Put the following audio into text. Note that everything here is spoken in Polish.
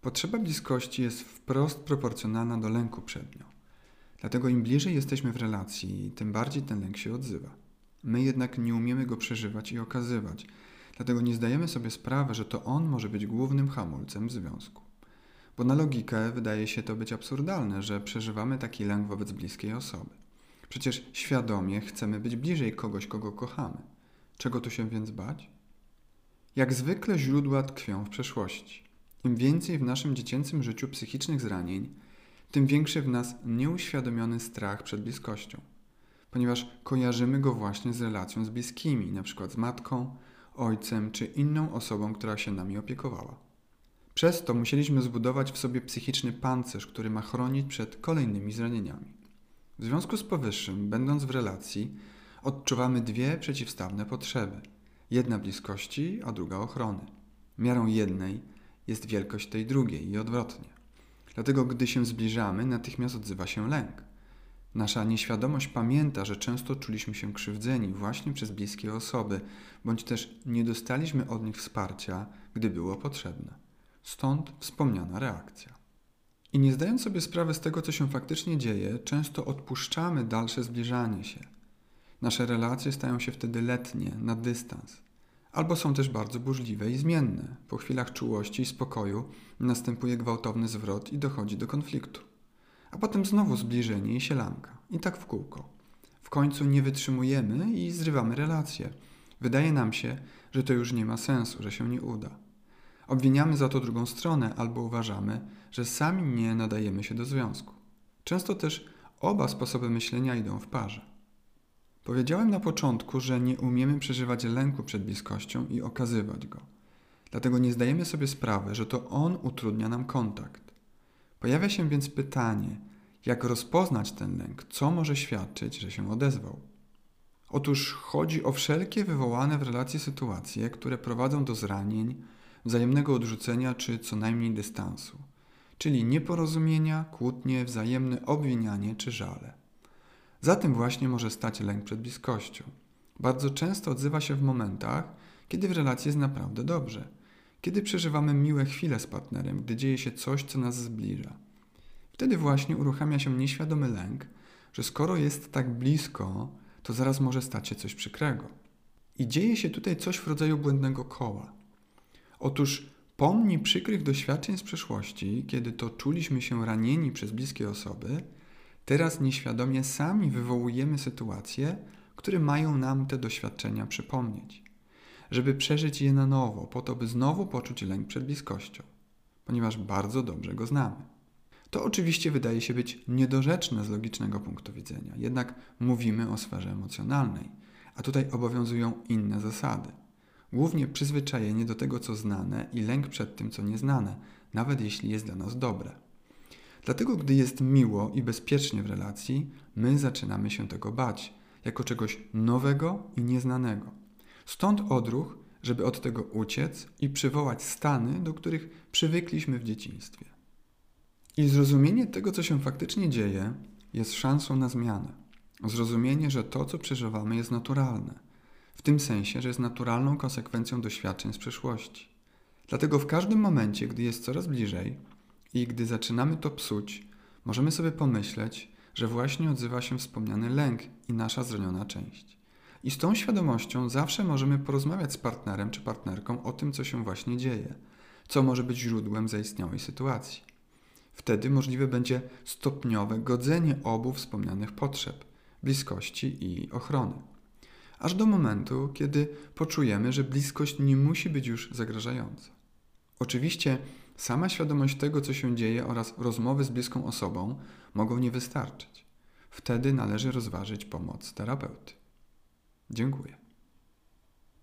Potrzeba bliskości jest wprost proporcjonalna do lęku przed nią. Dlatego im bliżej jesteśmy w relacji, tym bardziej ten lęk się odzywa. My jednak nie umiemy go przeżywać i okazywać, dlatego nie zdajemy sobie sprawy, że to on może być głównym hamulcem w związku. Bo na logikę wydaje się to być absurdalne, że przeżywamy taki lęk wobec bliskiej osoby. Przecież świadomie chcemy być bliżej kogoś, kogo kochamy. Czego tu się więc bać? Jak zwykle źródła tkwią w przeszłości. Im więcej w naszym dziecięcym życiu psychicznych zranień, tym większy w nas nieuświadomiony strach przed bliskością, ponieważ kojarzymy go właśnie z relacją z bliskimi, np. z matką, ojcem czy inną osobą, która się nami opiekowała. Przez to musieliśmy zbudować w sobie psychiczny pancerz, który ma chronić przed kolejnymi zranieniami. W związku z powyższym, będąc w relacji, odczuwamy dwie przeciwstawne potrzeby: jedna bliskości, a druga ochrony. Miarą jednej jest wielkość tej drugiej i odwrotnie. Dlatego, gdy się zbliżamy, natychmiast odzywa się lęk. Nasza nieświadomość pamięta, że często czuliśmy się krzywdzeni właśnie przez bliskie osoby, bądź też nie dostaliśmy od nich wsparcia, gdy było potrzebne. Stąd wspomniana reakcja. I nie zdając sobie sprawy z tego, co się faktycznie dzieje, często odpuszczamy dalsze zbliżanie się. Nasze relacje stają się wtedy letnie, na dystans. Albo są też bardzo burzliwe i zmienne. Po chwilach czułości i spokoju następuje gwałtowny zwrot i dochodzi do konfliktu. A potem znowu zbliżenie i sielanka. I tak w kółko. W końcu nie wytrzymujemy i zrywamy relacje. Wydaje nam się, że to już nie ma sensu, że się nie uda. Obwiniamy za to drugą stronę albo uważamy, że sami nie nadajemy się do związku. Często też oba sposoby myślenia idą w parze. Powiedziałem na początku, że nie umiemy przeżywać lęku przed bliskością i okazywać go. Dlatego nie zdajemy sobie sprawy, że to on utrudnia nam kontakt. Pojawia się więc pytanie, jak rozpoznać ten lęk, co może świadczyć, że się odezwał. Otóż chodzi o wszelkie wywołane w relacji sytuacje, które prowadzą do zranień, wzajemnego odrzucenia czy co najmniej dystansu, czyli nieporozumienia, kłótnie, wzajemne obwinianie czy żale. Za tym właśnie może stać lęk przed bliskością. Bardzo często odzywa się w momentach, kiedy w relacji jest naprawdę dobrze, kiedy przeżywamy miłe chwile z partnerem, gdy dzieje się coś, co nas zbliża. Wtedy właśnie uruchamia się nieświadomy lęk, że skoro jest tak blisko, to zaraz może stać się coś przykrego. I dzieje się tutaj coś w rodzaju błędnego koła. Otóż pomni przykrych doświadczeń z przeszłości, kiedy to czuliśmy się ranieni przez bliskie osoby, teraz nieświadomie sami wywołujemy sytuacje, które mają nam te doświadczenia przypomnieć, żeby przeżyć je na nowo, po to, by znowu poczuć lęk przed bliskością, ponieważ bardzo dobrze go znamy. To oczywiście wydaje się być niedorzeczne z logicznego punktu widzenia, jednak mówimy o sferze emocjonalnej, a tutaj obowiązują inne zasady. Głównie przyzwyczajenie do tego, co znane i lęk przed tym, co nieznane, nawet jeśli jest dla nas dobre. Dlatego, gdy jest miło i bezpiecznie w relacji, my zaczynamy się tego bać, jako czegoś nowego i nieznanego. Stąd odruch, żeby od tego uciec i przywołać stany, do których przywykliśmy w dzieciństwie. I zrozumienie tego, co się faktycznie dzieje, jest szansą na zmianę. Zrozumienie, że to, co przeżywamy, jest naturalne. W tym sensie, że jest naturalną konsekwencją doświadczeń z przeszłości. Dlatego w każdym momencie, gdy jest coraz bliżej i gdy zaczynamy to psuć, możemy sobie pomyśleć, że właśnie odzywa się wspomniany lęk i nasza zraniona część. I z tą świadomością zawsze możemy porozmawiać z partnerem czy partnerką o tym, co się właśnie dzieje, co może być źródłem zaistniałej sytuacji. Wtedy możliwe będzie stopniowe godzenie obu wspomnianych potrzeb bliskości i ochrony. Aż do momentu, kiedy poczujemy, że bliskość nie musi być już zagrażająca. Oczywiście sama świadomość tego, co się dzieje oraz rozmowy z bliską osobą mogą nie wystarczyć. Wtedy należy rozważyć pomoc terapeuty. Dziękuję.